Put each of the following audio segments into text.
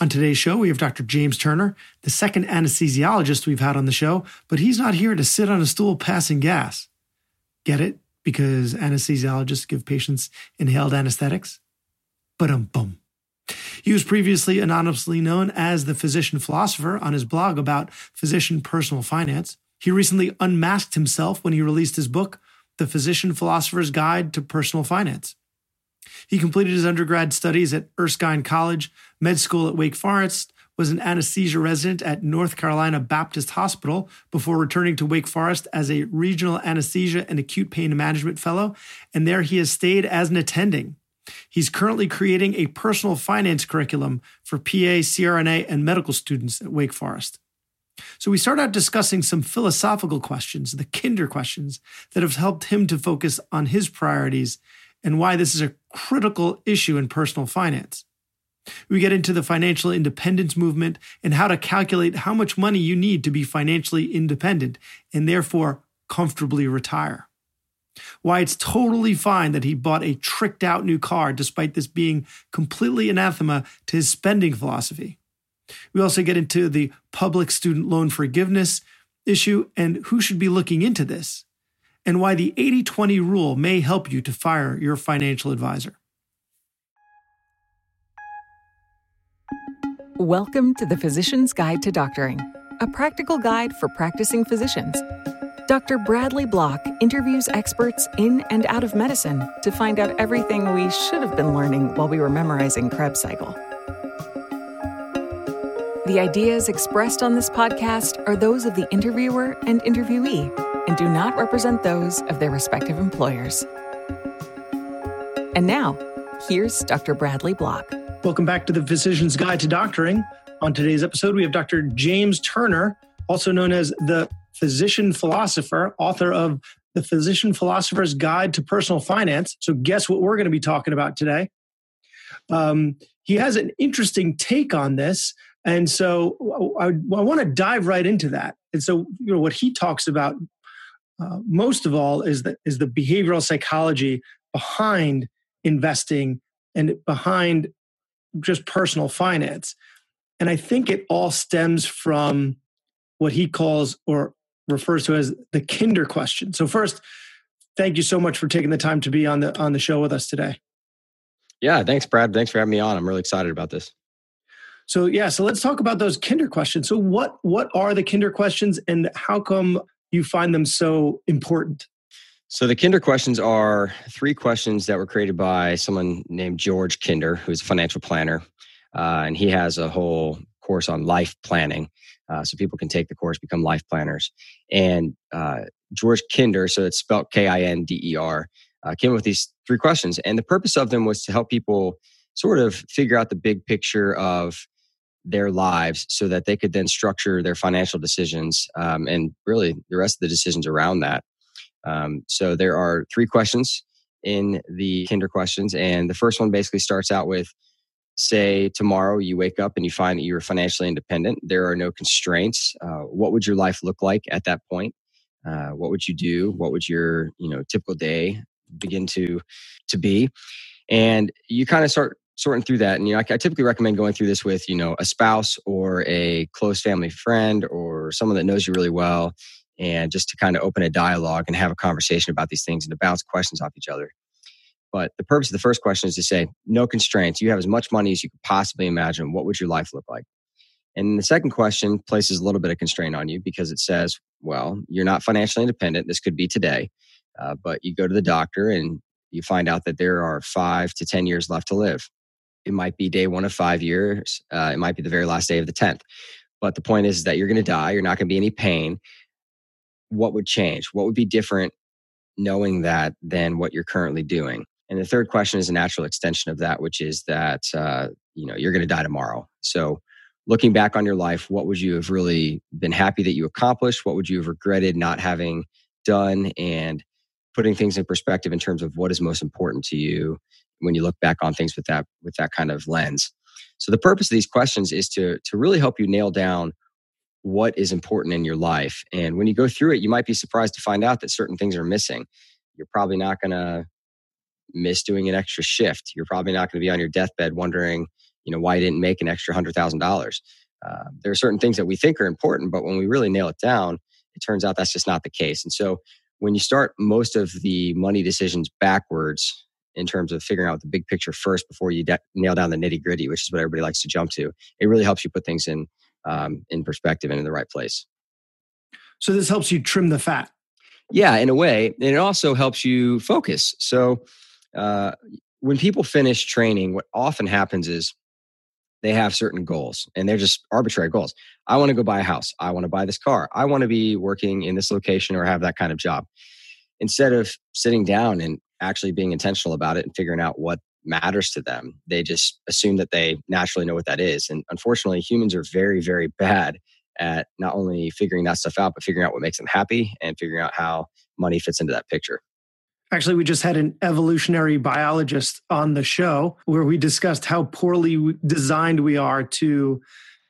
On today's show, we have Dr. James Turner, the second anesthesiologist we've had on the show, but he's not here to sit on a stool passing gas. Get it? Because anesthesiologists give patients inhaled anesthetics? But um bum. He was previously anonymously known as the physician philosopher on his blog about physician personal finance. He recently unmasked himself when he released his book, The Physician Philosopher's Guide to Personal Finance. He completed his undergrad studies at Erskine College, med school at Wake Forest, was an anesthesia resident at North Carolina Baptist Hospital before returning to Wake Forest as a regional anesthesia and acute pain management fellow, and there he has stayed as an attending. He's currently creating a personal finance curriculum for PA, CRNA, and medical students at Wake Forest. So we start out discussing some philosophical questions, the kinder questions, that have helped him to focus on his priorities and why this is a critical issue in personal finance. We get into the financial independence movement and how to calculate how much money you need to be financially independent and therefore comfortably retire. Why it's totally fine that he bought a tricked out new car despite this being completely anathema to his spending philosophy. We also get into the public student loan forgiveness issue and who should be looking into this, and why the 80 20 rule may help you to fire your financial advisor. Welcome to the Physician's Guide to Doctoring, a practical guide for practicing physicians. Dr. Bradley Block interviews experts in and out of medicine to find out everything we should have been learning while we were memorizing Krebs cycle. The ideas expressed on this podcast are those of the interviewer and interviewee and do not represent those of their respective employers. And now, here's Dr. Bradley Block. Welcome back to the Physician's Guide to Doctoring. On today's episode, we have Dr. James Turner, also known as the physician philosopher, author of The Physician Philosopher's Guide to Personal Finance. So, guess what we're going to be talking about today? Um, he has an interesting take on this and so I, I want to dive right into that. And so, you know, what he talks about uh, most of all is the, is the behavioral psychology behind investing and behind just personal finance. And I think it all stems from what he calls or refers to as the kinder question. So first, thank you so much for taking the time to be on the on the show with us today. Yeah, thanks Brad. Thanks for having me on. I'm really excited about this. So yeah, so let's talk about those kinder questions. So what what are the kinder questions and how come you find them so important? So the Kinder questions are three questions that were created by someone named George Kinder, who's a financial planner, uh, and he has a whole course on life planning, uh, so people can take the course, become life planners. And uh, George Kinder, so it's spelled K-I-N-D-E-R, uh, came up with these three questions, and the purpose of them was to help people sort of figure out the big picture of their lives so that they could then structure their financial decisions um, and really the rest of the decisions around that. Um, so there are three questions in the kinder questions. And the first one basically starts out with say tomorrow you wake up and you find that you're financially independent, there are no constraints. Uh, what would your life look like at that point? Uh, what would you do? What would your you know typical day begin to to be? And you kind of start sorting through that. And you know, I, I, typically recommend going through this with you know a spouse or a close family friend or someone that knows you really well, and just to kind of open a dialogue and have a conversation about these things and to bounce questions off each other. But the purpose of the first question is to say, no constraints. You have as much money as you could possibly imagine. What would your life look like? And the second question places a little bit of constraint on you because it says, well, you're not financially independent. This could be today, uh, but you go to the doctor and you find out that there are five to 10 years left to live. It might be day one of five years. Uh, it might be the very last day of the 10th. But the point is, that you're going to die. You're not going to be any pain. What would change? What would be different knowing that than what you're currently doing? And the third question is a natural extension of that, which is that uh, you know you're going to die tomorrow. So, looking back on your life, what would you have really been happy that you accomplished? What would you have regretted not having done? And putting things in perspective in terms of what is most important to you when you look back on things with that with that kind of lens. So the purpose of these questions is to to really help you nail down what is important in your life. And when you go through it, you might be surprised to find out that certain things are missing. You're probably not going to miss doing an extra shift. You're probably not going to be on your deathbed wondering, you know why you didn't make an extra hundred thousand uh, dollars. There are certain things that we think are important, but when we really nail it down, it turns out that's just not the case. And so when you start most of the money decisions backwards in terms of figuring out the big picture first before you de- nail down the nitty gritty, which is what everybody likes to jump to, it really helps you put things in um, in perspective and in the right place. So this helps you trim the fat. Yeah, in a way, and it also helps you focus. So uh, when people finish training, what often happens is they have certain goals and they're just arbitrary goals. I want to go buy a house. I want to buy this car. I want to be working in this location or have that kind of job. Instead of sitting down and actually being intentional about it and figuring out what matters to them, they just assume that they naturally know what that is. And unfortunately, humans are very, very bad at not only figuring that stuff out, but figuring out what makes them happy and figuring out how money fits into that picture. Actually, we just had an evolutionary biologist on the show where we discussed how poorly designed we are to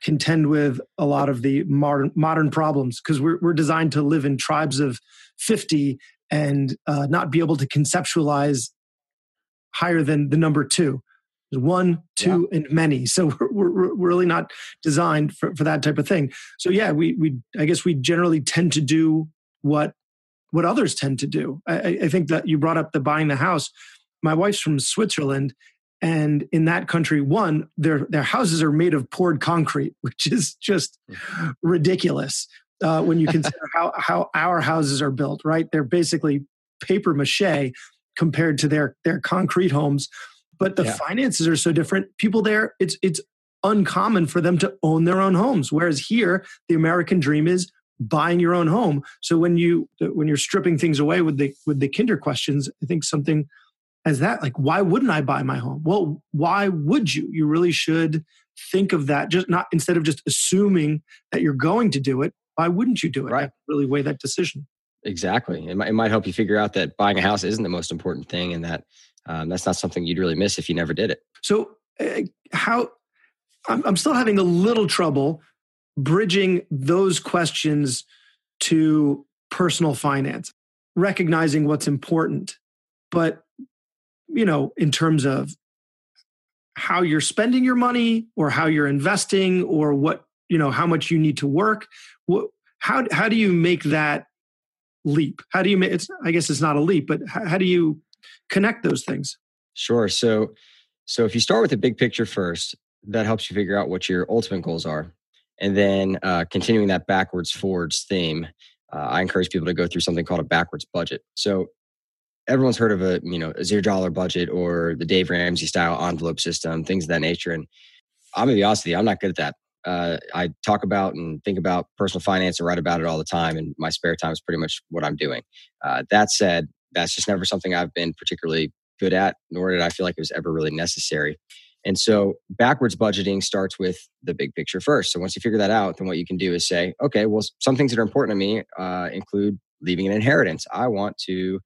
contend with a lot of the modern modern problems because we're we're designed to live in tribes of 50 and uh, not be able to conceptualize higher than the number two. One two yeah. and many. So we're, we're, we're, really not designed for, for that type of thing. So yeah we we i guess we generally tend to do what what others tend to do. I, I think that you brought up the buying the house. My wife's from switzerland and in that country one their their houses are made of poured concrete which is just mm. ridiculous uh, when you consider how how our houses are built right? They're basically paper mache compared to their their concrete homes but the yeah. finances are so different. People there it's it's uncommon for them to own their own homes whereas here the american dream is buying your own home. So when you when you're stripping things away with the with the kinder questions i think something as that like why wouldn't i buy my home? Well why would you? You really should think of that just not instead of just assuming that you're going to do it why wouldn't you do it? Right. Really weigh that decision exactly. It might, it might help you figure out that buying a house isn't the most important thing and that um, that's not something you'd really miss if you never did it. So uh, how I'm, I'm still having a little trouble bridging those questions to personal finance recognizing what's important but you know, in terms of how you're spending your money or how you're investing or what, you know, how much you need to work. What, how, how do you make that leap? How do you make it's, I guess it's not a leap, but how, how do you connect those things? Sure. So, so if you start with the big picture first, that helps you figure out what your ultimate goals are. And then uh, continuing that backwards forwards theme, uh, I encourage people to go through something called a backwards budget. So everyone's heard of a you know a zero dollar budget or the Dave Ramsey style envelope system, things of that nature. And I'm gonna be honest with you, I'm not good at that. Uh, I talk about and think about personal finance and write about it all the time, and my spare time is pretty much what I'm doing. Uh, that said, that's just never something I've been particularly good at, nor did I feel like it was ever really necessary. And so backwards budgeting starts with the big picture first. So once you figure that out, then what you can do is say, okay, well, some things that are important to me uh, include leaving an inheritance. I want to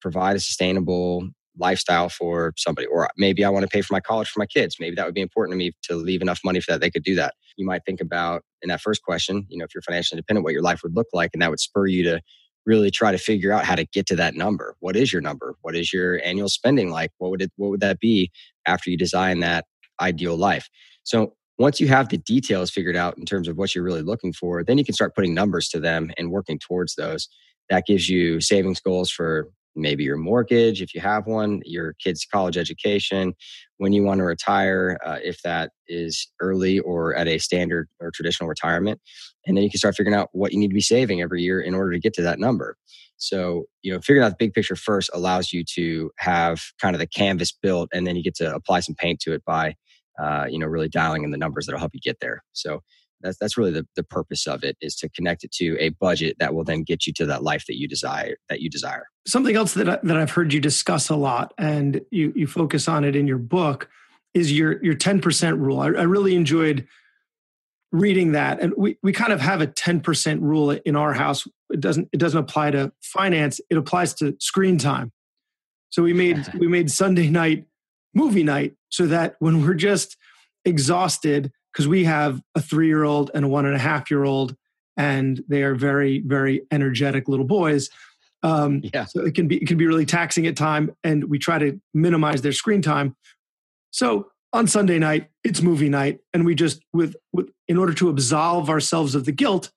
provide a sustainable lifestyle for somebody or maybe i want to pay for my college for my kids. Maybe that would be important to me to leave enough money for that they could do that. You might think about in that first question you know if you're financially independent what your life would look like and that would spur you to really try to figure out how to get to that number. What is your number? What is your annual spending like? What would it what would that be after you design that ideal life? So once you have the details figured out in terms of what you're really looking for then you can start putting numbers to them and working towards those. That gives you savings goals for maybe your mortgage if you have one your kids college education when you want to retire uh, if that is early or at a standard or traditional retirement and then you can start figuring out what you need to be saving every year in order to get to that number. So you know figuring out the big picture first allows you to have kind of the canvas built and then you get to apply some paint to it by uh, you know really dialing in the numbers that'll help you get there. So that's that's really the, the purpose of it is to connect it to a budget that will then get you to that life that you desire that you desire. Something else that, I, that i've heard you discuss a lot and you, you focus on it in your book is your your 10% rule. I, I really enjoyed reading that and we, we kind of have a 10% rule in our house. It doesn't it doesn't apply to finance. It applies to screen time. So we made we made sunday night movie night so that when we're just exhausted because we have a three year old and a one and a half year old, and they are very, very energetic little boys. Um, yeah. So it can be it can be really taxing at time, and we try to minimize their screen time. So on Sunday night, it's movie night, and we just with, with in order to absolve ourselves of the guilt,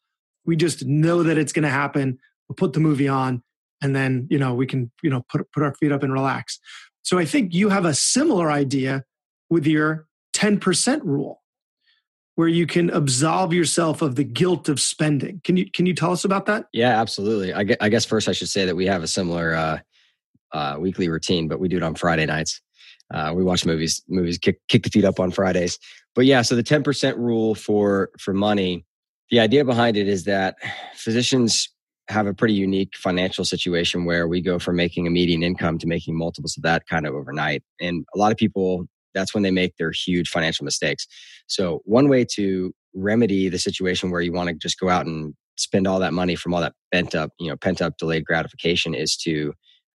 we just know that it's going to happen. We'll put the movie on, and then you know we can you know put put our feet up and relax. So I think you have a similar idea with your ten percent rule, where you can absolve yourself of the guilt of spending. Can you can you tell us about that? Yeah, absolutely. I guess, first I should say that we have a similar uh, uh, weekly routine, but we do it on Friday nights. Uh, we watch movies, movies kick, kick the feet up on Fridays. But yeah, so the 10% rule for for money, the idea behind it is that physicians have a pretty unique financial situation where we go from making a median income to making multiples of that kind of overnight. And a lot of people, that's when they make their huge financial mistakes. So one way to remedy the situation where you want to just go out and spend all that money from all that pent up, you know, pent up delayed gratification is to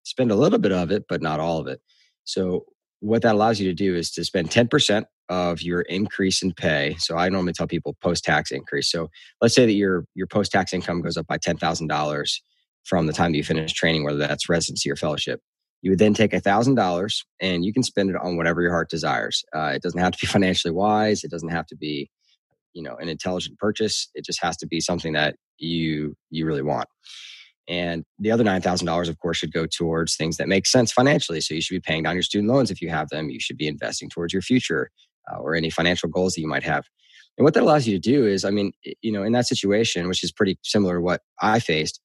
spend a little bit of it, but not all of it. So what that allows you to do is to spend 10% of your increase in pay. So I normally tell people post tax increase. So let's say that your your post tax income goes up by $10,000 from the time that you finish training, whether that's residency or fellowship. You would then take $1,000 and you can spend it on whatever your heart desires. Uh, it doesn't have to be financially wise. It doesn't have to be, you know, an intelligent purchase. It just has to be something that you you really want. And the other $9,000, of course, should go towards things that make sense financially. So you should be paying down your student loans if you have them. You should be investing towards your future uh, or any financial goals that you might have. And what that allows you to do is, I mean, you know, in that situation, which is pretty similar to what I faced,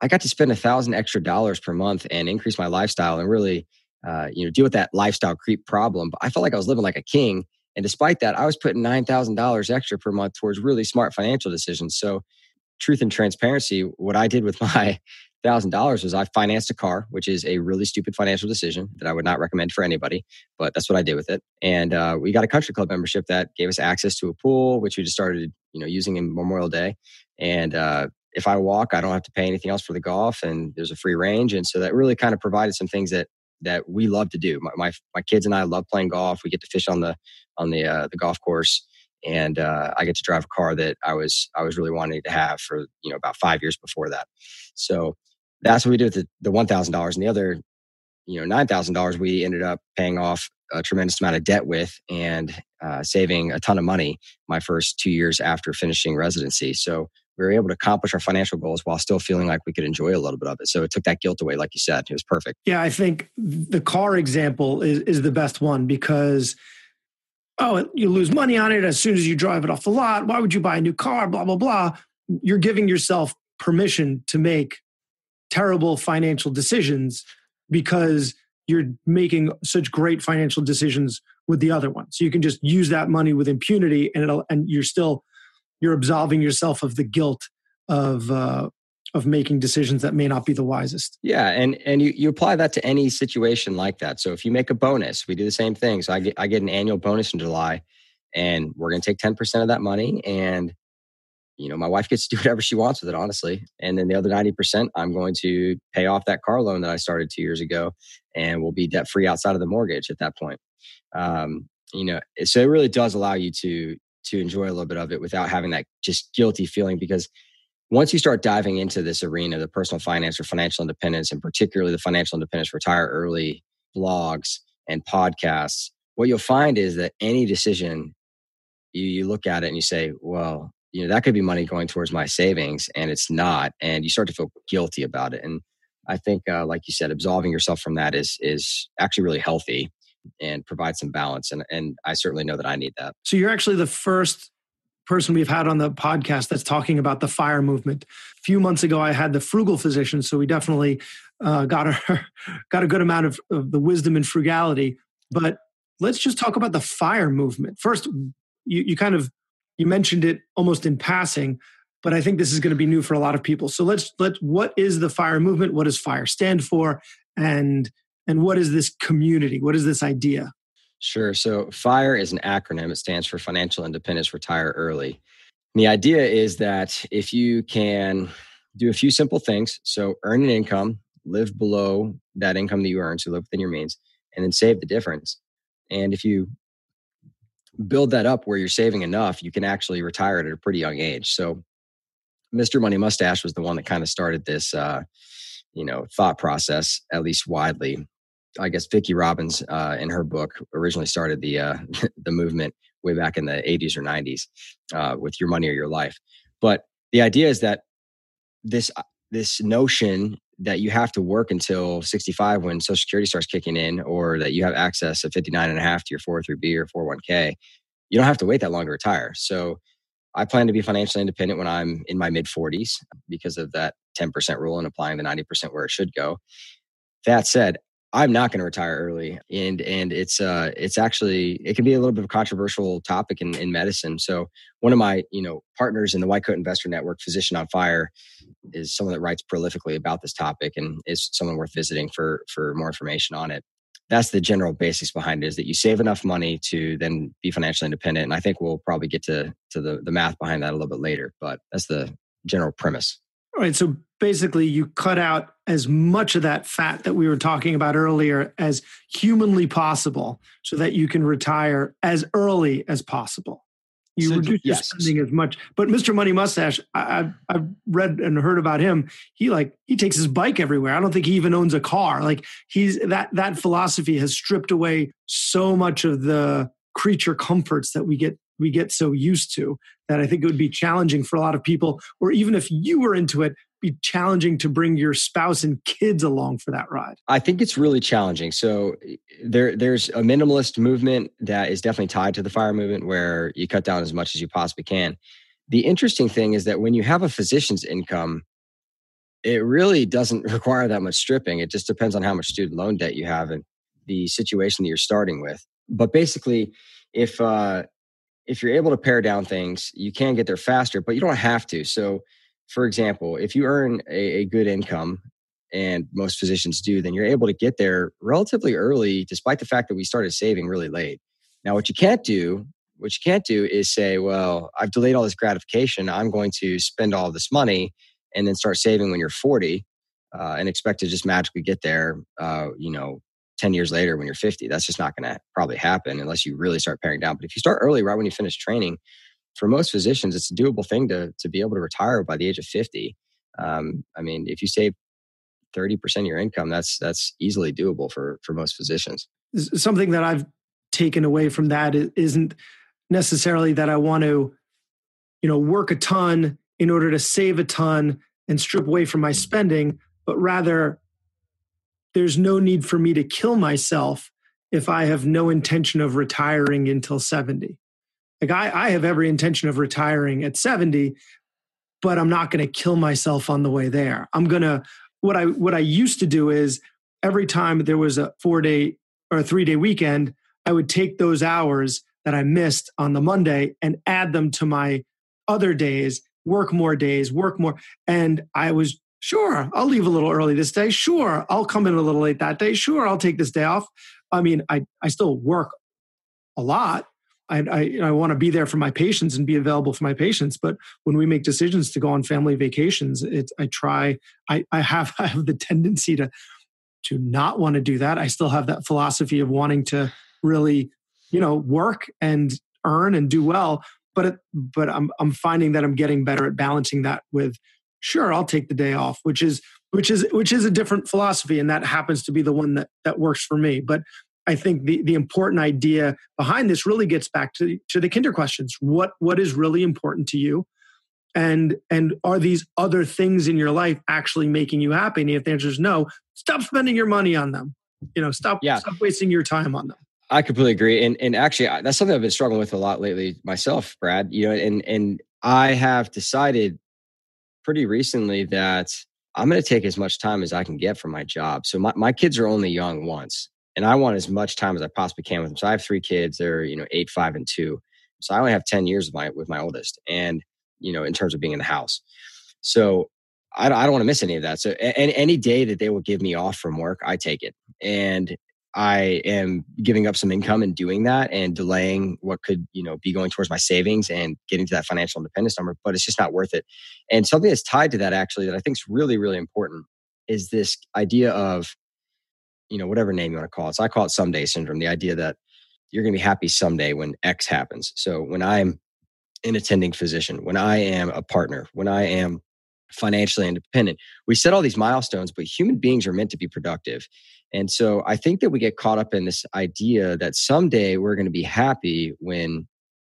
I got to spend a thousand extra dollars per month and increase my lifestyle and really, uh, you know, deal with that lifestyle creep problem. But I felt like I was living like a king. And despite that, I was putting $9,000 extra per month towards really smart financial decisions. So truth and transparency, what I did with my thousand dollars was I financed a car, which is a really stupid financial decision that I would not recommend for anybody, but that's what I did with it. And uh, we got a country club membership that gave us access to a pool, which we just started, you know, using in Memorial Day. And uh, if I walk, I don't have to pay anything else for the golf, and there's a free range. And so that really kind of provided some things that that we love to do. My my, my kids and I love playing golf. We get to fish on the on the uh, the golf course and uh, I get to drive a car that I was I was really wanting to have for you know about five years before that. So that's what we did with the, the one thousand dollars, and the other you know nine thousand dollars we ended up paying off a tremendous amount of debt with and uh, saving a ton of money my first two years after finishing residency. So we were able to accomplish our financial goals while still feeling like we could enjoy a little bit of it. So it took that guilt away, like you said. It was perfect. Yeah, I think the car example is, is the best one because oh, you lose money on it as soon as you drive it off the lot. Why would you buy a new car? Blah, blah, blah. You're giving yourself permission to make terrible financial decisions because you're making such great financial decisions with the other one. So you can just use that money with impunity and it'll, and you're still, you're absolving yourself of the guilt of, uh, of making decisions that may not be the wisest. Yeah, and and you you apply that to any situation like that. So if you make a bonus, we do the same thing. So I get I get an annual bonus in July, and we're going to take ten percent of that money, and you know my wife gets to do whatever she wants with it, honestly. And then the other ninety percent, I'm going to pay off that car loan that I started two years ago, and we'll be debt free outside of the mortgage at that point. Um, you know, so it really does allow you to to enjoy a little bit of it without having that just guilty feeling because once you start diving into this arena, the personal finance or financial independence, and particularly the financial independence retire early blogs and podcasts, what you'll find is that any decision you, you look at it and you say, well, you know, that could be money going towards my savings and it's not. And you start to feel guilty about it. And I think, uh, like you said, absolving yourself from that is, is actually really healthy and provide some balance. And, and I certainly know that I need that. So you're actually the first person we've had on the podcast that's talking about the fire movement. A few months ago, I had the frugal physician, so we definitely uh, got a got a good amount of, of the wisdom and frugality. But let's just talk about the fire movement first. You, you kind of you mentioned it almost in passing, but I think this is going to be new for a lot of people. So let's let what is the fire movement? What does fire stand for? And and what is this community? What is this idea? Sure. So FIRE is an acronym. It stands for Financial Independence Retire Early. And the idea is that if you can do a few simple things, so earn an income, live below that income that you earn, so live within your means, and then save the difference. And if you build that up where you're saving enough, you can actually retire at a pretty young age. So Mr. Money Mustache was the one that kind of started this, uh, you know, thought process, at least widely. I guess Vicki Robbins uh, in her book originally started the uh, the movement way back in the 80s or 90s uh, with your money or your life. But the idea is that this uh, this notion that you have to work until 65 when social security starts kicking in or that you have access at 59 and a half to your 403b or 401k you don't have to wait that long to retire so i plan to be financially independent when i'm in my mid 40s because of that 10% rule and applying the 90% where it should go that said I'm not going to retire early, and and it's uh it's actually it can be a little bit of a controversial topic in, in medicine. So one of my you know partners in the White Coat Investor Network, Physician on Fire, is someone that writes prolifically about this topic and is someone worth visiting for for more information on it. That's the general basics behind it: is that you save enough money to then be financially independent. And I think we'll probably get to to the the math behind that a little bit later, but that's the general premise. All right. So basically, you cut out as much of that fat that we were talking about earlier as humanly possible so that you can retire as early as possible. You so, reduce your spending as much. But Mr. Money Mustache, I, I've, I've read and heard about him. He like he takes his bike everywhere. I don't think he even owns a car. Like he's that that philosophy has stripped away so much of the creature comforts that we get we get so used to that I think it would be challenging for a lot of people, or even if you were into it, be challenging to bring your spouse and kids along for that ride. I think it's really challenging. So there, there's a minimalist movement that is definitely tied to the fire movement, where you cut down as much as you possibly can. The interesting thing is that when you have a physician's income, it really doesn't require that much stripping. It just depends on how much student loan debt you have and the situation that you're starting with. But basically, if uh, if you're able to pare down things, you can get there faster, but you don't have to. So, for example, if you earn a, a good income, and most physicians do, then you're able to get there relatively early, despite the fact that we started saving really late. Now, what you can't do, what you can't do is say, well, I've delayed all this gratification. I'm going to spend all this money and then start saving when you're 40 uh, and expect to just magically get there, uh, you know, 10 years later when you're 50. That's just not going to probably happen unless you really start paring down. But if you start early, right when you finish training, for most physicians, it's a doable thing to, to be able to retire by the age of 50. Um, I mean, if you save 30% of your income, that's, that's easily doable for, for most physicians. Something that I've taken away from that isn't necessarily that I want to, you know, work a ton in order to save a ton and strip away from my spending, but rather there's no need for me to kill myself if I have no intention of retiring until 70. Like I, I have every intention of retiring at 70, but I'm not going to kill myself on the way there. I'm going to, what I, what I used to do is every time there was a four day or a three day weekend, I would take those hours that I missed on the Monday and add them to my other days, work more days, work more. And I was Sure, I'll leave a little early this day. Sure, I'll come in a little late that day. Sure, I'll take this day off. I mean, I, I still work a lot. I, I, I want to be there for my patients and be available for my patients. But when we make decisions to go on family vacations, it's I try. I, I have I have the tendency to to not want to do that. I still have that philosophy of wanting to really, you know, work and earn and do well. But it, but I'm I'm finding that I'm getting better at balancing that with sure i'll take the day off which is which is which is a different philosophy and that happens to be the one that that works for me but i think the the important idea behind this really gets back to to the kinder questions. What what is really important to you? And and are these other things in your life actually making you happy? And if the answer is no. Stop spending your money on them. You know stop yeah. stop wasting your time on them. I completely agree, and and actually that's something I've been struggling with a lot lately myself, Brad. You know, and and I have decided pretty recently that I'm going to take as much time as I can get from my job. So my, my kids are only young once, and I want as much time as I possibly can with them. So I have three kids. They're you know eight, five, and two. So I only have ten years with my with my oldest, and you know in terms of being in the house. So I, I don't want to miss any of that. So any, any day that they will give me off from work, I take it. And I am giving up some income and doing that and delaying what could, you know, be going towards my savings and getting to that financial independence number, but it's just not worth it. And something that's tied to that actually that I think is really, really important is this idea of, you know, whatever name you want to call it. So I call it someday syndrome, the idea that you're going to be happy someday when X happens. So when I'm an attending physician, when I am a partner, when I am financially independent. We set all these milestones, but human beings are meant to be productive. And so I think that we get caught up in this idea that someday we're going to be happy when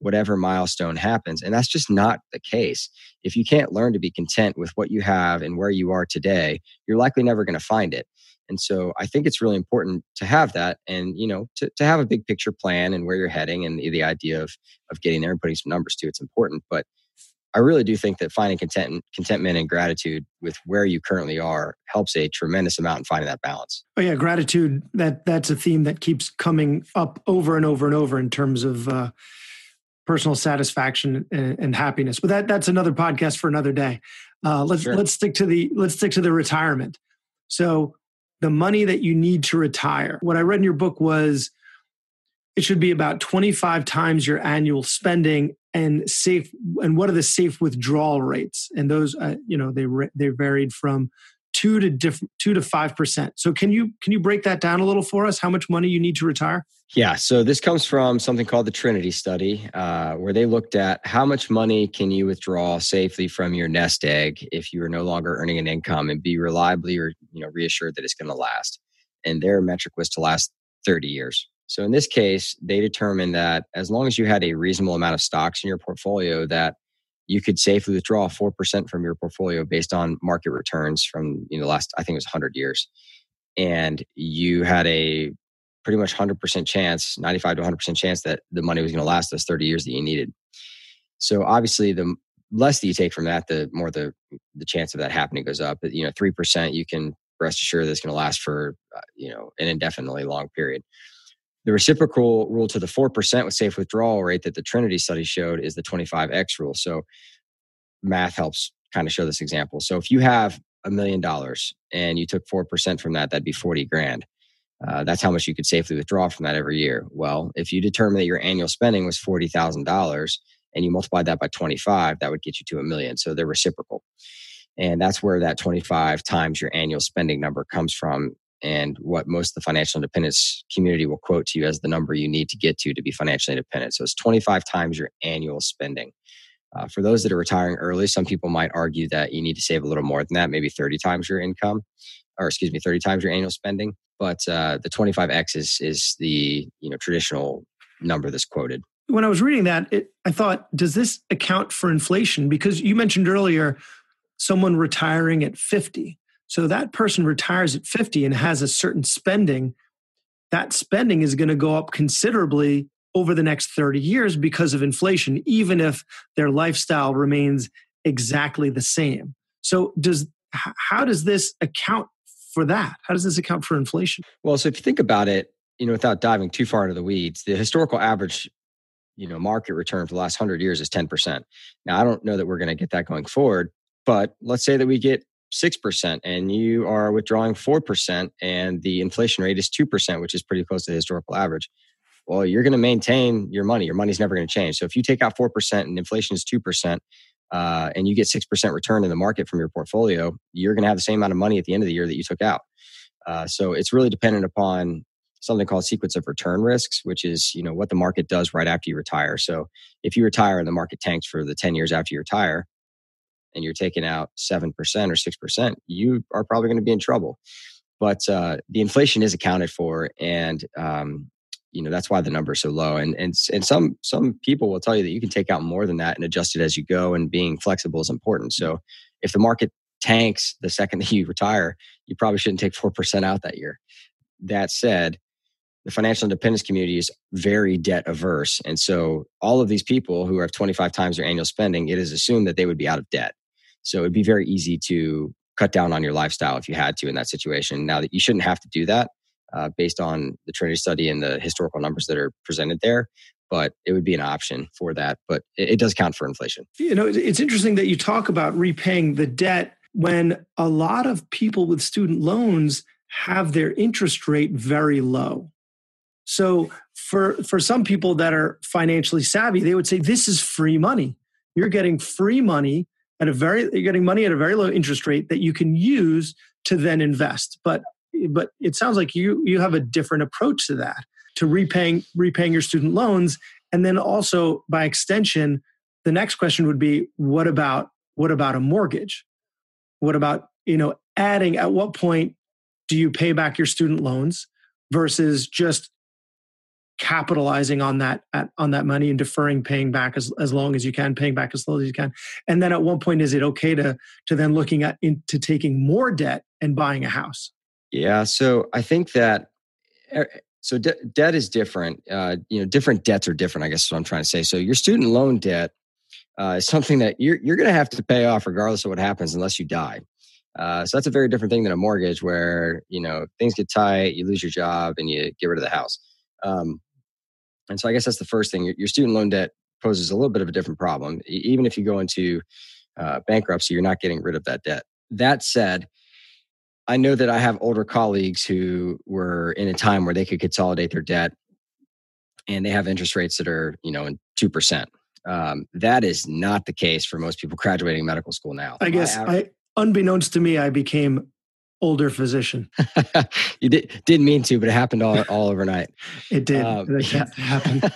whatever milestone happens. And that's just not the case. If you can't learn to be content with what you have and where you are today, you're likely never going to find it. And so I think it's really important to have that and, you know, to, to have a big picture plan and where you're heading and the, the idea of, of getting there and putting some numbers to it's important. But I really do think that finding content, contentment and gratitude with where you currently are helps a tremendous amount in finding that balance. Oh yeah, gratitude. That that's a theme that keeps coming up over and over and over in terms of uh, personal satisfaction and, and, happiness. But that that's another podcast for another day. Uh, let's sure. let's stick to the let's stick to the retirement. So the money that you need to retire. What I read in your book was it should be about 25 times your annual spending and safe and what are the safe withdrawal rates and those uh, you know they they varied from 2 to diff- 2 to 5% so can you can you break that down a little for us? How much money you need to retire? Yeah so this comes from something called the trinity study uh, where they looked at how much money can you withdraw safely from your nest egg if you are no longer earning an income and be reliably or you know reassured that it's going to last. And their metric was to last 30 years. So in this case, they determined that as long as you had a reasonable amount of stocks in your portfolio, that you could safely withdraw 4% from your portfolio based on market returns from you know the last I think it was 100 years. And you had a pretty much 100% chance, 95 to 100% chance that the money was going to last those 30 years that you needed. So obviously the less that you take from that, the more the the chance of that happening goes up. But, you know, 3% you can rest assured that's going to last for, uh, you know, an indefinitely long period. The reciprocal rule to the 4% with safe withdrawal rate that the Trinity study showed is the 25x rule. So math helps kind of show this example. So if you have a million dollars and you took 4% from that, that'd be 40 grand. Uh, that's how much you could safely withdraw from that every year. Well, if you determine that your annual spending was $40,000 and you multiply that by 25, that would get you to a million. So they're reciprocal. And that's where that 25 times your annual spending number comes from and what most of the financial independence community will quote to you as the number you need to get to to be financially independent. So it's 25 times your annual spending. Uh, for those that are retiring early, some people might argue that you need to save a little more than that, maybe 30 times your income, or excuse me, 30 times your annual spending. But uh, the 25x is is the you know traditional number that's quoted. When I was reading that, it, I thought, does this account for inflation? Because you mentioned earlier someone retiring at 50. So that person retires at 50 and has a certain spending. That spending is going to go up considerably over the next 30 years because of inflation, even if their lifestyle remains exactly the same. So does how does this account for that? How does this account for inflation? Well, so if you think about it, you know, without diving too far into the weeds, the historical average, you know, market return for the last 100 years is 10%. Now, I don't know that we're going to get that going forward, but let's say that we get 6% and you are withdrawing 4% and the inflation rate is 2%, which is pretty close to the historical average. Well, you're going to maintain your money. Your money's never going to change. So if you take out 4% and inflation is 2%, uh, and you get 6% return in the market from your portfolio, you're going to have the same amount of money at the end of the year that you took out. Uh, so it's really dependent upon something called sequence of return risks, which is you know what the market does right after you retire. So if you retire and the market tanks for the 10 years after you retire, and you're taking out 7% or 6%, you are probably going to be in trouble. But uh, the inflation is accounted for, and um, you know that's why the number is so low. And and and some some people will tell you that you can take out more than that and adjust it as you go. And being flexible is important. So if the market tanks the second that you retire, you probably shouldn't take four percent out that year. That said, the financial independence community is very debt averse. And so all of these people who have 25 times their annual spending, it is assumed that they would be out of debt. So it'd be very easy to cut down on your lifestyle if you had to in that situation. Now that you shouldn't have to do that uh, based on the Trinity study and the historical numbers that are presented there, but it would be an option for that. But it, it does count for inflation. You know, it's interesting that you talk about repaying the debt when a lot of people with student loans have their interest rate very low. So for for some people that are financially savvy, they would say this is free money. You're getting free money at a very you're getting money at a very low interest rate that you can use to then invest. But but it sounds like you you have a different approach to that to repaying repaying your student loans. And then also by extension the next question would be what about what about a mortgage? What about you know adding at what point do you pay back your student loans versus just capitalizing on that at, on that money and deferring paying back as, as long as you can paying back as slow as you can. And then at one point is it okay to to then looking at into taking more debt and buying a house? Yeah so i think that eh, so de- debt is different uh, you know different debts are different i guess is what i'm trying to say. So your student loan debt uh, is something that you're, you're going to have to pay off regardless of what happens unless you die. Uh, so that's a very different thing than a mortgage where you know things get tight you lose your job and you get rid of the house. Um, and so I guess that's the first thing. Your, student loan debt poses a little bit of a different problem. Even if you go into uh, bankruptcy, you're not getting rid of that debt. That said, I know that I have older colleagues who were in a time where they could consolidate their debt and they have interest rates that are, you know, in 2%. Um, that is not the case for most people graduating medical school now. I guess I, unbeknownst to me, I became older physician. you did, didn't mean to, but it happened all, all overnight. It did. Um, it yeah. happened.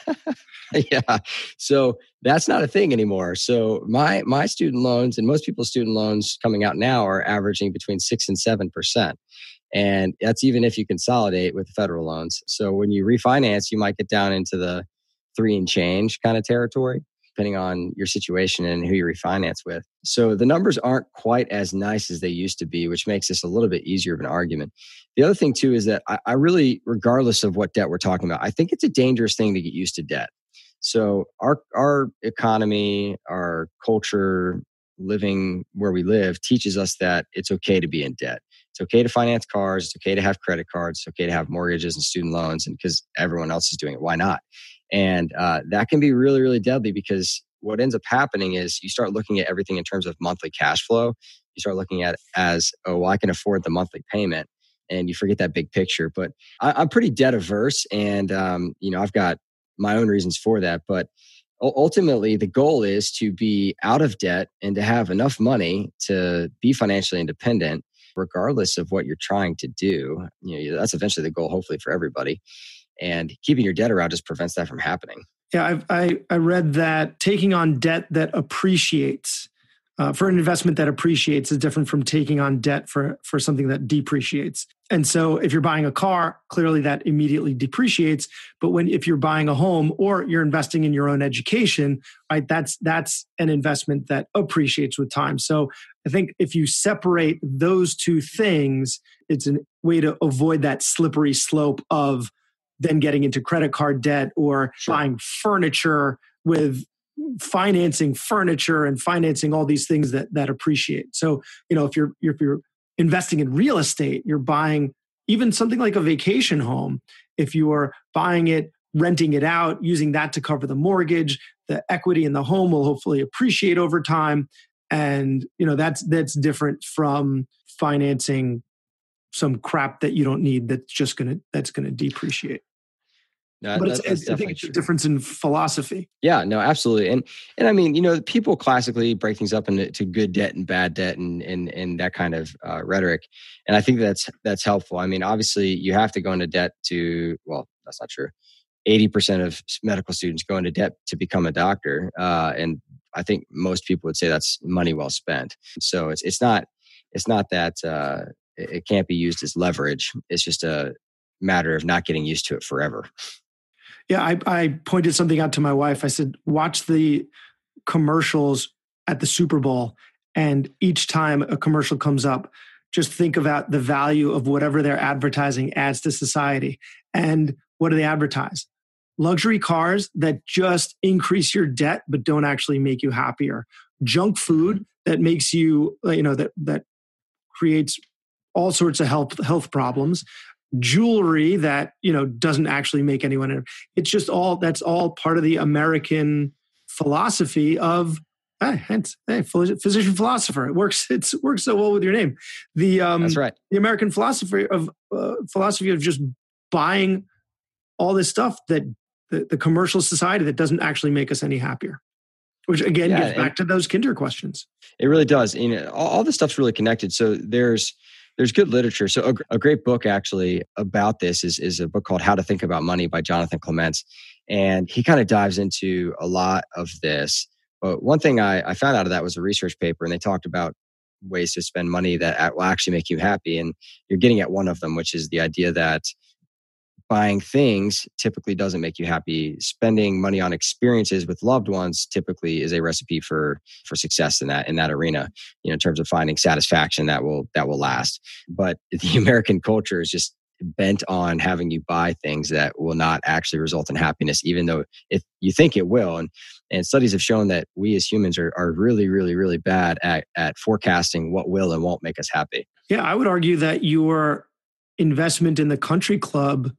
yeah. So that's not a thing anymore. So my my student loans and most people's student loans coming out now are averaging between six and seven percent. And that's even if you consolidate with federal loans. So when you refinance, you might get down into the three and change kind of territory depending on your situation and who you refinance with. So the numbers aren't quite as nice as they used to be, which makes this a little bit easier of an argument. The other thing, too, is that I, I really, regardless of what debt we're talking about, I think it's a dangerous thing to get used to debt. So our our economy, our culture, living where we live teaches us that it's okay to be in debt. It's okay to finance cars. It's okay to have credit cards. It's okay to have mortgages and student loans, and because everyone else is doing it, why not? And uh, that can be really, really deadly because what ends up happening is you start looking at everything in terms of monthly cash flow. You start looking at as, oh, well, I can afford the monthly payment. And you forget that big picture. But I, am pretty debt averse. And, um, you know, I've got my own reasons for that. But ultimately, the goal is to be out of debt and to have enough money to be financially independent, regardless of what you're trying to do. You know, that's eventually the goal, hopefully, for everybody and keeping your debt around just prevents that from happening. Yeah, I've, i I read that taking on debt that appreciates uh, for an investment that appreciates is different from taking on debt for for something that depreciates. And so, if you're buying a car, clearly that immediately depreciates. But when if you're buying a home or you're investing in your own education, right, that's that's an investment that appreciates with time. So I think if you separate those two things, it's a way to avoid that slippery slope of then getting into credit card debt or sure. buying furniture with financing furniture and financing all these things that that appreciate. So, you know, if you're if you're investing in real estate, you're buying even something like a vacation home, if you are buying it, renting it out, using that to cover the mortgage, the equity in the home will hopefully appreciate over time and, you know, that's that's different from financing some crap that you don't need that's just going to that's going to depreciate no, but that, it's, I think it's a difference in philosophy. Yeah, no, absolutely. And and I mean, you know, people classically break things up into good debt and bad debt and and and that kind of uh, rhetoric. And I think that's that's helpful. I mean, obviously, you have to go into debt to. Well, that's not true. Eighty percent of medical students go into debt to become a doctor, uh, and I think most people would say that's money well spent. So it's it's not it's not that uh, it can't be used as leverage. It's just a matter of not getting used to it forever. Yeah, I, I pointed something out to my wife. I said, watch the commercials at the Super Bowl, and each time a commercial comes up, just think about the value of whatever their advertising adds to society. And what do they advertise? Luxury cars that just increase your debt but don't actually make you happier. Junk food that makes you, you know, that that creates all sorts of health health problems jewelry that you know doesn't actually make anyone it's just all that's all part of the american philosophy of hey, hey physician philosopher it works it's it works so well with your name. The um that's right. the american philosophy of uh, philosophy of just buying all this stuff that the, the, commercial society that doesn't actually make us any happier which again yeah, gets back to those kinder questions. It really does and all, all this stuff's really connected. So there's there's good literature. So a, a, great book actually about this is is a book called How to Think About Money by Jonathan Clements, and he kind of dives into a lot of this. But one thing I, I found out of that was a research paper, and they talked about ways to spend money that will actually make you happy. And you're getting at one of them, which is the idea that buying things typically doesn't make you happy. Spending money on experiences with loved ones typically is a recipe for for success in that in that arena. You know, in terms of finding satisfaction that will that will last. But the American culture is just bent on having you buy things that will not actually result in happiness, even though if you think it will. And and studies have shown that we as humans are, are really, really, really bad at, at forecasting what will and won't make us happy. Yeah, I would argue that your investment in the country club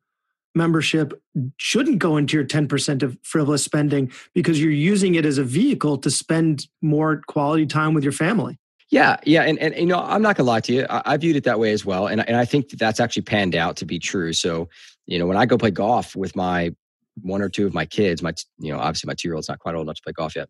membership shouldn't go into your 10% of frivolous spending because you're using it as a vehicle to spend more quality time with your family. Yeah, yeah, and, and you know, I'm not gonna lie to you. I, I viewed it that way as well, and and I think that that's actually panned out to be true. So, you know, when I go play golf with my one or two of my kids, my you know, obviously my two year old's not quite old enough to play golf yet,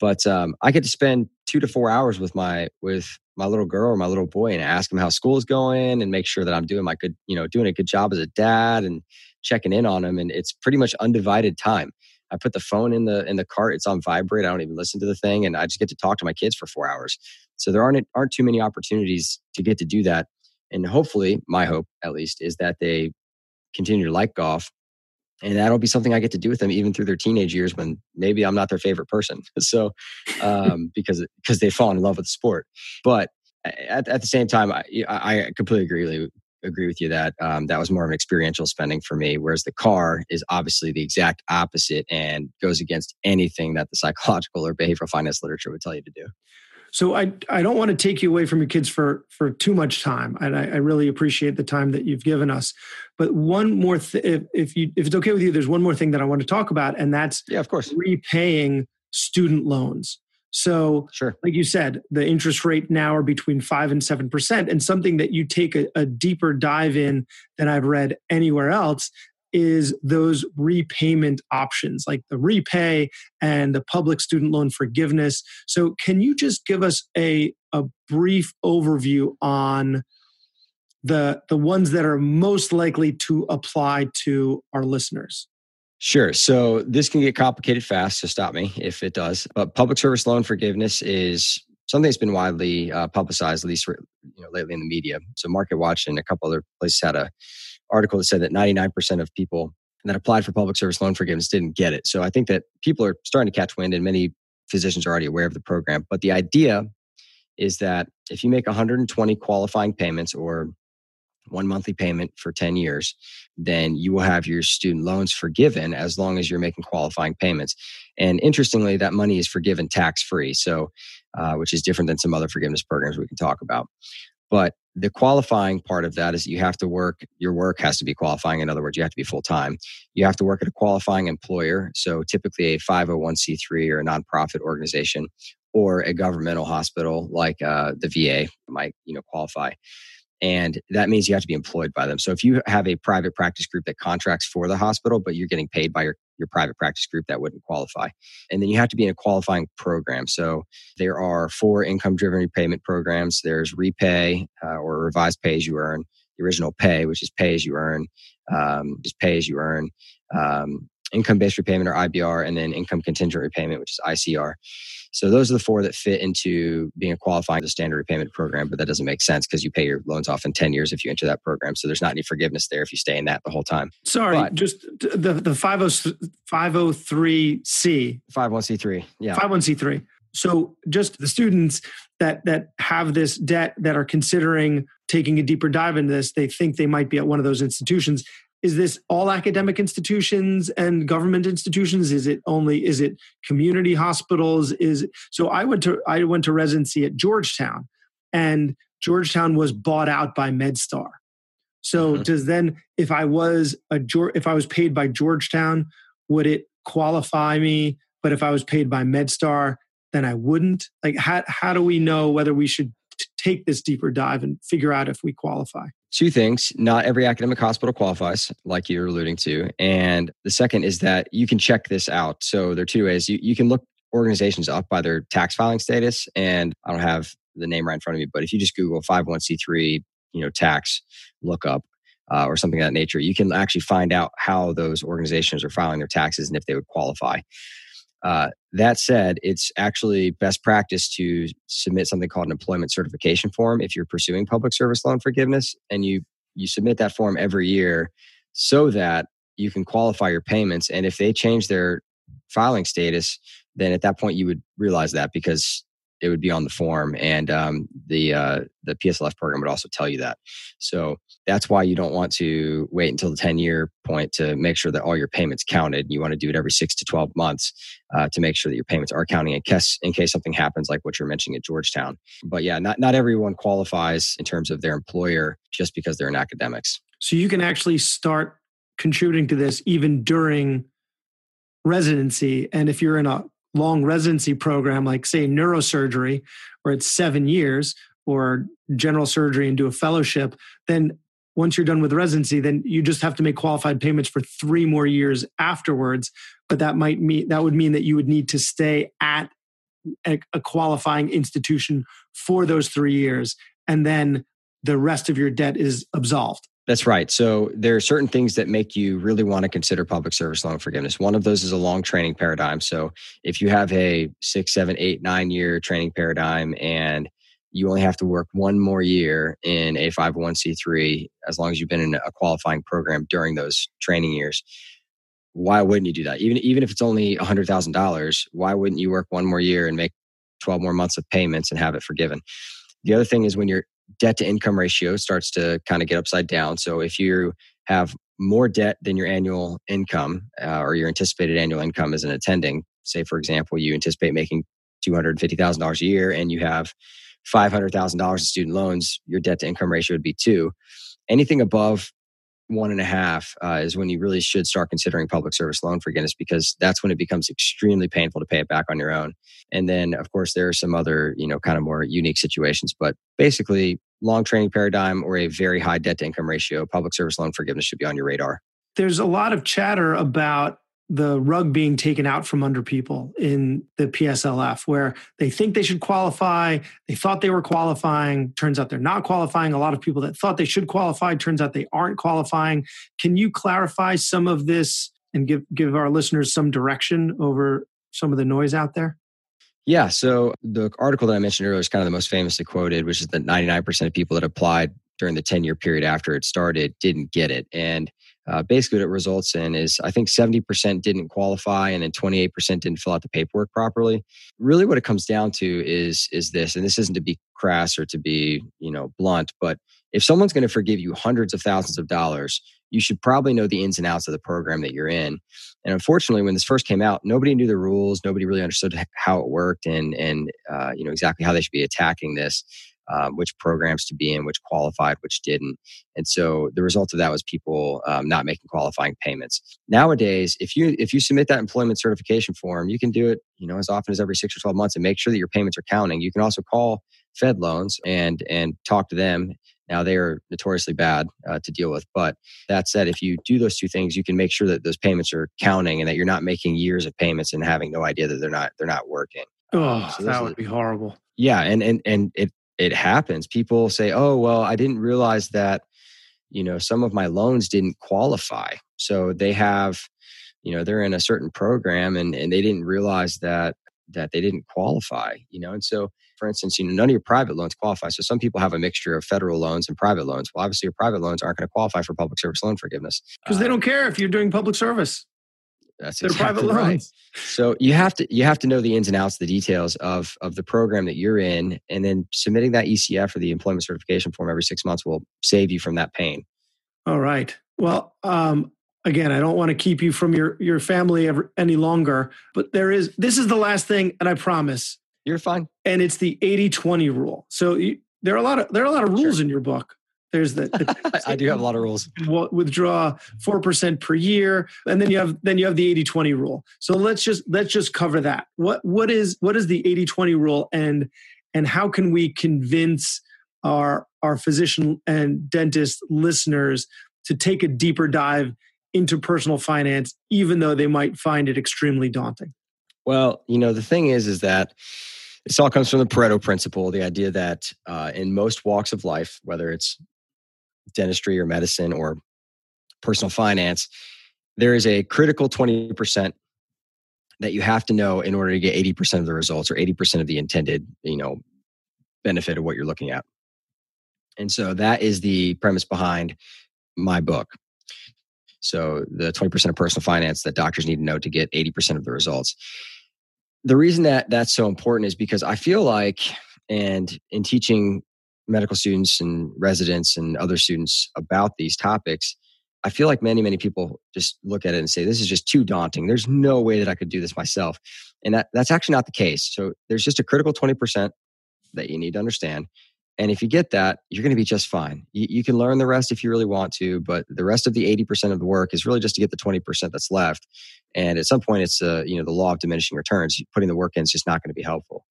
but um, I get to spend two to four hours with my with my little girl or my little boy and ask them how school is going and make sure that I'm doing my good, you know, doing a good job as a dad and checking in on them. And it's pretty much undivided time. I put the phone in the in the cart. It's on vibrate. I don't even listen to the thing, and I just get to talk to my kids for four hours. So there aren't aren't too many opportunities to get to do that. And hopefully, my hope at least is that they continue to like golf, and that'll be something I get to do with them even through their teenage years when maybe I'm not their favorite person. So um, because because they fall in love with the sport, but at, at the same time, I, I completely agree agree with you that um, that was more of an experiential spending for me, whereas the car is obviously the exact opposite and goes against anything that the psychological or behavioral finance literature would tell you to do. So I I don't want to take you away from your kids for for too much time, and I, I really appreciate the time that you've given us. But one more, th- if, if you if it's okay with you, there's one more thing that I want to talk about, and that's yeah, of course, repaying student loans. So, sure. like you said, the interest rate now are between five and seven percent, and something that you take a, a deeper dive in than I've read anywhere else is those repayment options like the REPAYE and the public student loan forgiveness. So, can you just give us a, a brief overview on the, the ones that are most likely to apply to our listeners? Sure. So this can get complicated fast, so stop me if it does. But public service loan forgiveness is something that's been widely uh, publicized, at least you know lately in the media. So MarketWatch and a couple other places had a article that said that 99% of people that applied for public service loan forgiveness didn't get it. So I think that people are starting to catch wind and many physicians are already aware of the program. But the idea is that if you make 120 qualifying payments or one monthly payment for 10 years, then you will have your student loans forgiven as long as you're making qualifying payments. And interestingly, that money is forgiven tax free. So, uh, which is different than some other forgiveness programs we can talk about. But the qualifying part of that is you have to work, your work has to be qualifying. In other words, you have to be full time. You have to work at a qualifying employer. So typically a 501c3 or a nonprofit organization or a governmental hospital like uh, the VA might, you know, qualify and that means you have to be employed by them. So if you have a private practice group that contracts for the hospital, but you're getting paid by your, your private practice group, that wouldn't qualify. And then you have to be in a qualifying program. So there are four income driven repayment programs. There's REPAYE uh, or revised pay as you earn, the original PAYE, which is pay as you earn, um, just pay as you earn, um, income based repayment or IBR, and then income contingent repayment, which is ICR. So those are the four that fit into being a qualifying the standard repayment program, but that does't make sense because you pay your loans off in 10 years if you enter that program. So there's not any forgiveness there if you stay in that the whole time. Sorry, but, just the, the 503C. 51C3. Yeah. 51C3. So just the students that that have this debt that are considering taking a deeper dive into this, they think they might be at one of those institutions is this all academic institutions and government institutions? Is it only is it community hospitals? Is so i went to i went to residency at georgetown and georgetown was bought out by MedStar. So mm-hmm. does then if i was a if i was paid by georgetown would it qualify me? But if i was paid by MedStar then i wouldn't. Like how, how do we know whether we should take this deeper dive and figure out if we qualify. Two things. Not every academic hospital qualifies like you're alluding to. And the second is that you can check this out. So there are two ways. You, you can look organizations up by their tax filing status. And i don't have the name right in front of me but if you just google 501c3 you know tax lookup uh, or something of that nature you can actually find out how those organizations are filing their taxes and if they would qualify Uh, that said, it's actually best practice to submit something called an employment certification form if you're pursuing public service loan forgiveness, and you you submit that form every year so that you can qualify your payments. And if they change their filing status, then at that point you would realize that because it would be on the form, and um, the uh, the PSLF program would also tell you that. So that's why you don't want to wait until the ten year point to make sure that all your payments counted. You want to do it every six to twelve months uh, to make sure that your payments are counting in case in case something happens, like what you're mentioning at Georgetown. But yeah, not not everyone qualifies in terms of their employer just because they're in academics. So you can actually start contributing to this even during residency. And if you're in a long residency program, like say neurosurgery, where it's seven years, or general surgery and do a fellowship, then once you're done with residency, then you just have to make qualified payments for three more years afterwards. But that might mean that would mean that you would need to stay at a, a qualifying institution for those three years, and then the rest of your debt is absolved. That's right. So there are certain things that make you really want to consider public service loan forgiveness. One of those is a long training paradigm. So if you have a six, seven, eight, nine year training paradigm and you only have to work one more year in a 501c3 as long as you've been in a qualifying program during those training years. Why wouldn't you do that? Even even if it's only $100,000, why wouldn't you work one more year and make 12 more months of payments and have it forgiven? The other thing is when you're debt to income ratio starts to kind of get upside down. So if you have more debt than your annual income uh, or your anticipated annual income as an attending, say for example, you anticipate making $250,000 a year and you have $500,000 in student loans, your debt to income ratio would be two. Anything above one and a half uh, is when you really should start considering public service loan forgiveness because that's when it becomes extremely painful to pay it back on your own. And then, of course, there are some other, you know, kind of more unique situations, but basically, long training paradigm or a very high debt to income ratio, public service loan forgiveness should be on your radar. There's a lot of chatter about the rug being taken out from under people in the PSLF, where they think they should qualify. They thought they were qualifying. Turns out they're not qualifying. A lot of people that thought they should qualify, turns out they aren't qualifying. Can you clarify some of this and give, give our listeners some direction over some of the noise out there? Yeah. So the article that I mentioned earlier is kind of the most famously quoted, which is that 99% of people that applied during the 10 year period after it started didn't get it. And uh, basically what it results in is I think 70% didn't qualify and then 28% didn't fill out the paperwork properly. Really what it comes down to is is this and this isn't to be crass or to be, you know, blunt, but if someone's going to forgive you hundreds of thousands of dollars, you should probably know the ins and outs of the program that you're in. And unfortunately, when this first came out, nobody knew the rules. Nobody really understood how it worked and and uh, you know exactly how they should be attacking this um, which programs to be in, which qualified, which didn't. And so the result of that was people um, not making qualifying payments. Nowadays, if you if you submit that employment certification form, you can do it, you know, as often as every six or twelve months, and make sure that your payments are counting. You can also call Fed loans and and talk to them. Now they are notoriously bad uh, to deal with, but that said, if you do those two things, you can make sure that those payments are counting and that you're not making years of payments and having no idea that they're not they're not working. Oh, so that would be horrible. Yeah, and and and it it happens. People say, "Oh, well, I didn't realize that, you know, some of my loans didn't qualify." So they have, you know, they're in a certain program and and they didn't realize that that they didn't qualify, you know. And so, for instance, you know, none of your private loans qualify. So some people have a mixture of federal loans and private loans. Well, obviously, your private loans aren't going to qualify for public service loan forgiveness because they uh, don't care if you're doing public service. That's They're exactly private right. So you have to you have to know the ins and outs, the details of of the program that you're in, and then submitting that ECF or the employment certification form every six months will save you from that pain. All right. Well, um, again, I don't want to keep you from your your family ever, any longer, but there is this is the last thing, and I promise you're fine. And it's the 80-20 rule. So you, there are a lot of there are a lot of rules sure. in your book. There's the, the I do have a lot of rules. Withdraw four percent per year, and then you have then you have the 80-20 rule. So let's just let's just cover that. What what is what is the 80-20 rule, and and how can we convince our our physician and dentist listeners to take a deeper dive into personal finance, even though they might find it extremely daunting? Well, you know the thing is, is that this all comes from the Pareto principle, the idea that uh, in most walks of life, whether it's dentistry or medicine or personal finance, there is a critical 20% that you have to know in order to get 80% of the results or 80% of the intended, you know, benefit of what you're looking at. And so that is the premise behind my book. So the 20% of personal finance that doctors need to know to get 80% of the results. The reason that that's so important is because I feel like, and in teaching medical students and residents and other students about these topics, I feel like many, many people just look at it and say, this is just too daunting. There's no way that I could do this myself. And that, that's actually not the case. So there's just a critical 20% that you need to understand. And if you get that, you're going to be just fine. You, you, can learn the rest if you really want to, but the rest of the 80% of the work is really just to get the 20% that's left. And at some point, it's uh, you know the law of diminishing returns. Putting the work in is just not going to be helpful.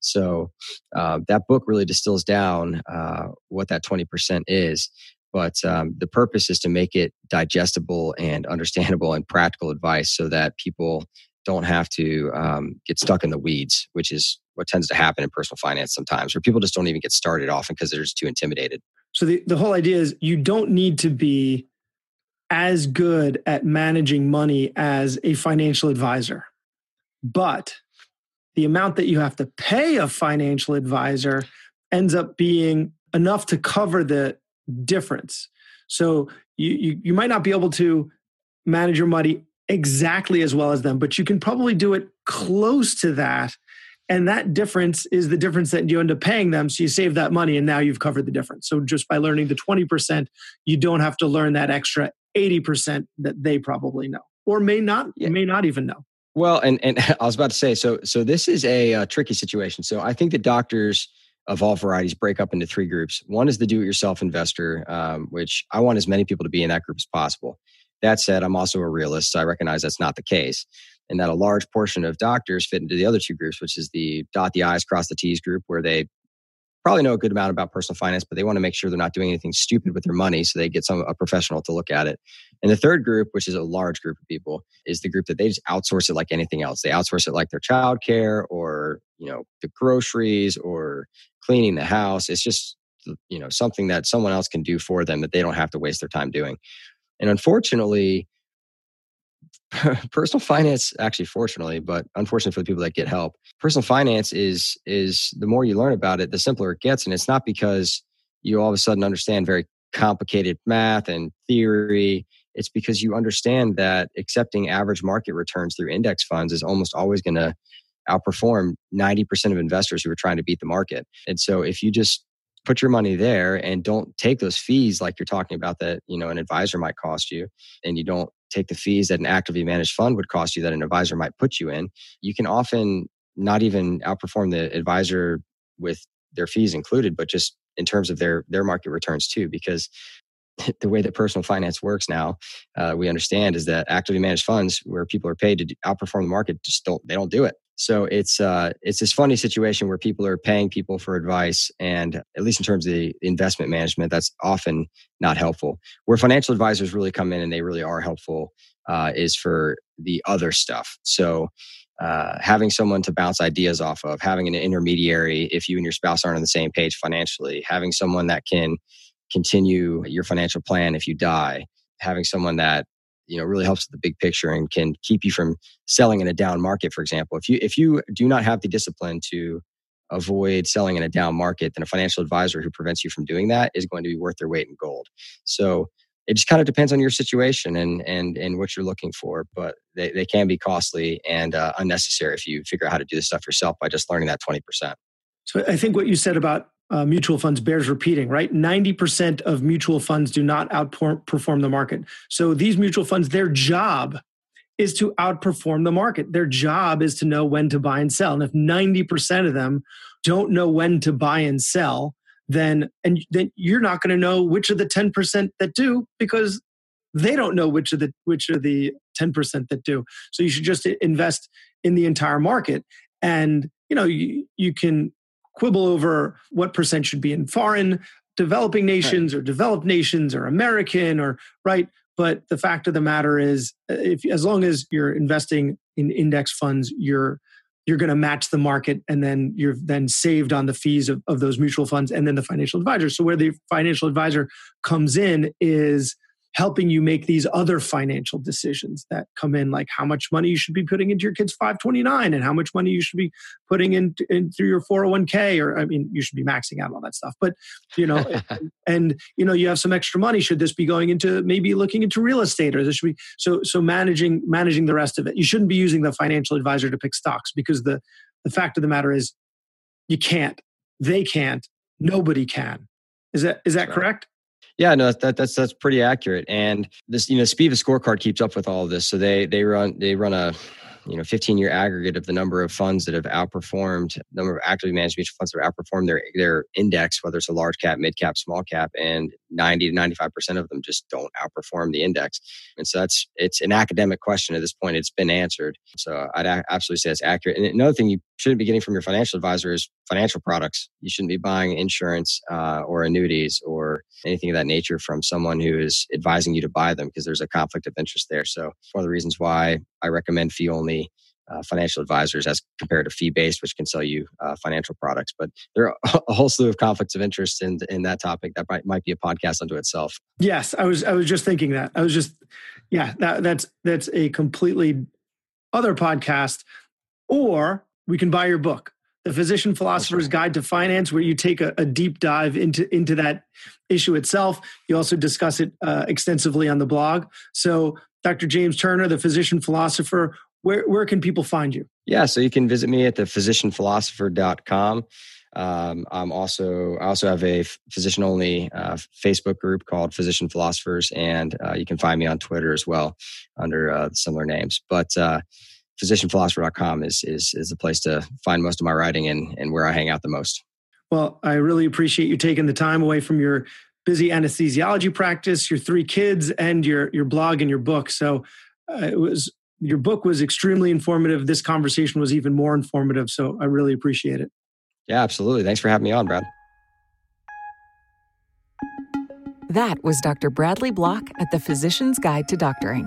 So uh, that book really distills down uh, what that 20% is. But um, the purpose is to make it digestible and understandable and practical advice so that people don't have to um, get stuck in the weeds, which is what tends to happen in personal finance sometimes, where people just don't even get started often because they're just too intimidated. So the, the whole idea is you don't need to be as good at managing money as a financial advisor, but the amount that you have to pay a financial advisor ends up being enough to cover the difference. So you, you, you might not be able to manage your money exactly as well as them, but you can probably do it close to that. And that difference is the difference that you end up paying them. So you save that money and now you've covered the difference. So just by learning the 20%, you don't have to learn that extra 80% that they probably know or may not, yeah. may not even know. Well, and, and I was about to say, so, so this is a, a tricky situation. So I think that doctors, of all varieties break up into three groups. One is the do it yourself investor, um, which I want as many people to be in that group as possible. That said, I'm also a realist, so I recognize that's not the case, and that a large portion of doctors fit into the other two groups, which is the dot the I's, cross the T's group, where they probably know a good amount about personal finance, but they want to make sure they're not doing anything stupid with their money, so they get some a professional to look at it. And the third group, which is a large group of people, is the group that they just outsource it like anything else. They outsource it like their childcare or you know the groceries or cleaning the house. It's just you know something that someone else can do for them that they don't have to waste their time doing. And unfortunately, personal finance actually fortunately but unfortunately for the people that get help personal finance is is the more you learn about it the simpler it gets. And it's not because you all of a sudden understand very complicated math and theory. It's because you understand that accepting average market returns through index funds is almost always going to outperform 90% of investors who are trying to beat the market. And so if you just put your money there and don't take those fees like you're talking about that you know an advisor might cost you and you don't take the fees that an actively managed fund would cost you that an advisor might put you in. You can often not even outperform the advisor with their fees included but just in terms of their their market returns too because the way that personal finance works now uh, we understand is that actively managed funds where people are paid to outperform the market just don't they don't do it so it's uh, it's this funny situation where people are paying people for advice, and at least in terms of the investment management, that's often not helpful. Where financial advisors really come in and they really are helpful uh, is for the other stuff. So uh, having someone to bounce ideas off of, having an intermediary if you and your spouse aren't on the same page financially, having someone that can continue your financial plan if you die, having someone that you know really helps with the big picture and can keep you from selling in a down market for example. If you if you do not have the discipline to avoid selling in a down market then a financial advisor who prevents you from doing that is going to be worth their weight in gold. So it just kind of depends on your situation and and and what you're looking for but they, they can be costly and uh, unnecessary if you figure out how to do this stuff yourself by just learning that 20% so i think what you said about uh, mutual funds bears repeating, right? 90% of mutual funds do not outperform the market. So these mutual funds, their job is to outperform the market. Their job is to know when to buy and sell. And if 90% of them don't know when to buy and sell, then and then you're not going to know which of the 10% that do because they don't know which of the which of the 10% that do. So you should just invest in the entire market and you know you, you can quibble over what percent should be in foreign developing nations right. or developed nations or American or right. But the fact of the matter is, uh, if as long as you're investing in index funds, you're you're going to match the market and then you're then saved on the fees of, of those mutual funds and then the financial advisor. So where the financial advisor comes in is helping you make these other financial decisions that come in like how much money you should be putting into your kids 529 and how much money you should be putting in, in through your 401k or i mean you should be maxing out all that stuff but you know and, and, you know you have some extra money should this be going into maybe looking into real estate or this should be so so managing managing the rest of it. You shouldn't be using the financial advisor to pick stocks because the the fact of the matter is you can't they can't nobody can. Is that is that right. correct yeah, no, that, that's that's pretty accurate. And this, you know, SPIVA scorecard keeps up with all of this. So they they run they run a you know 15 year aggregate of the number of funds that have outperformed number of actively managed mutual funds that have outperformed their their index whether it's a large cap mid cap small cap and 90 to 95 percent of them just don't outperform the index and so that's it's an academic question at this point it's been answered so i'd absolutely say it's accurate and another thing you shouldn't be getting from your financial advisor is financial products you shouldn't be buying insurance uh, or annuities or anything of that nature from someone who is advising you to buy them because there's a conflict of interest there so one of the reasons why i recommend fee only uh, financial advisors as compared to fee based, which can sell you uh, financial products. But there are a whole slew of conflicts of interest in in that topic that might, might be a podcast unto itself. Yes, I was I was just thinking that I was just yeah that that's that's a completely other podcast. Or we can buy your book, The Physician Philosopher's right. Guide to Finance, where you take a, a, deep dive into into that issue itself. You also discuss it uh, extensively on the blog. So Dr. James Turner, the physician philosopher, where, where can people find you? Yeah, so you can visit me at the physicianphilosopher.com. Um, I'm also I also have a physician only uh, Facebook group called Physician Philosophers, and uh, you can find me on Twitter as well under uh, similar names. But uh, physicianphilosopher.com is is is the place to find most of my writing and and where I hang out the most. Well, I really appreciate you taking the time away from your busy anesthesiology practice, your three kids, and your your blog and your book. So uh, it was your book was extremely informative. This conversation was even more informative. So I really appreciate it. Yeah, absolutely. Thanks for having me on, Brad. That was Dr. Bradley Block at the Physician's Guide to Doctoring.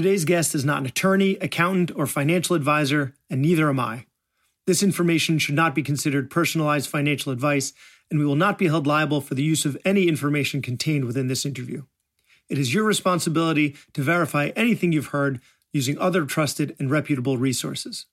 Today's guest is not an attorney, accountant, or financial advisor, and neither am I. This information should not be considered personalized financial advice and we will not be held liable for the use of any information contained within this interview. It is your responsibility to verify anything you've heard using other trusted and reputable resources.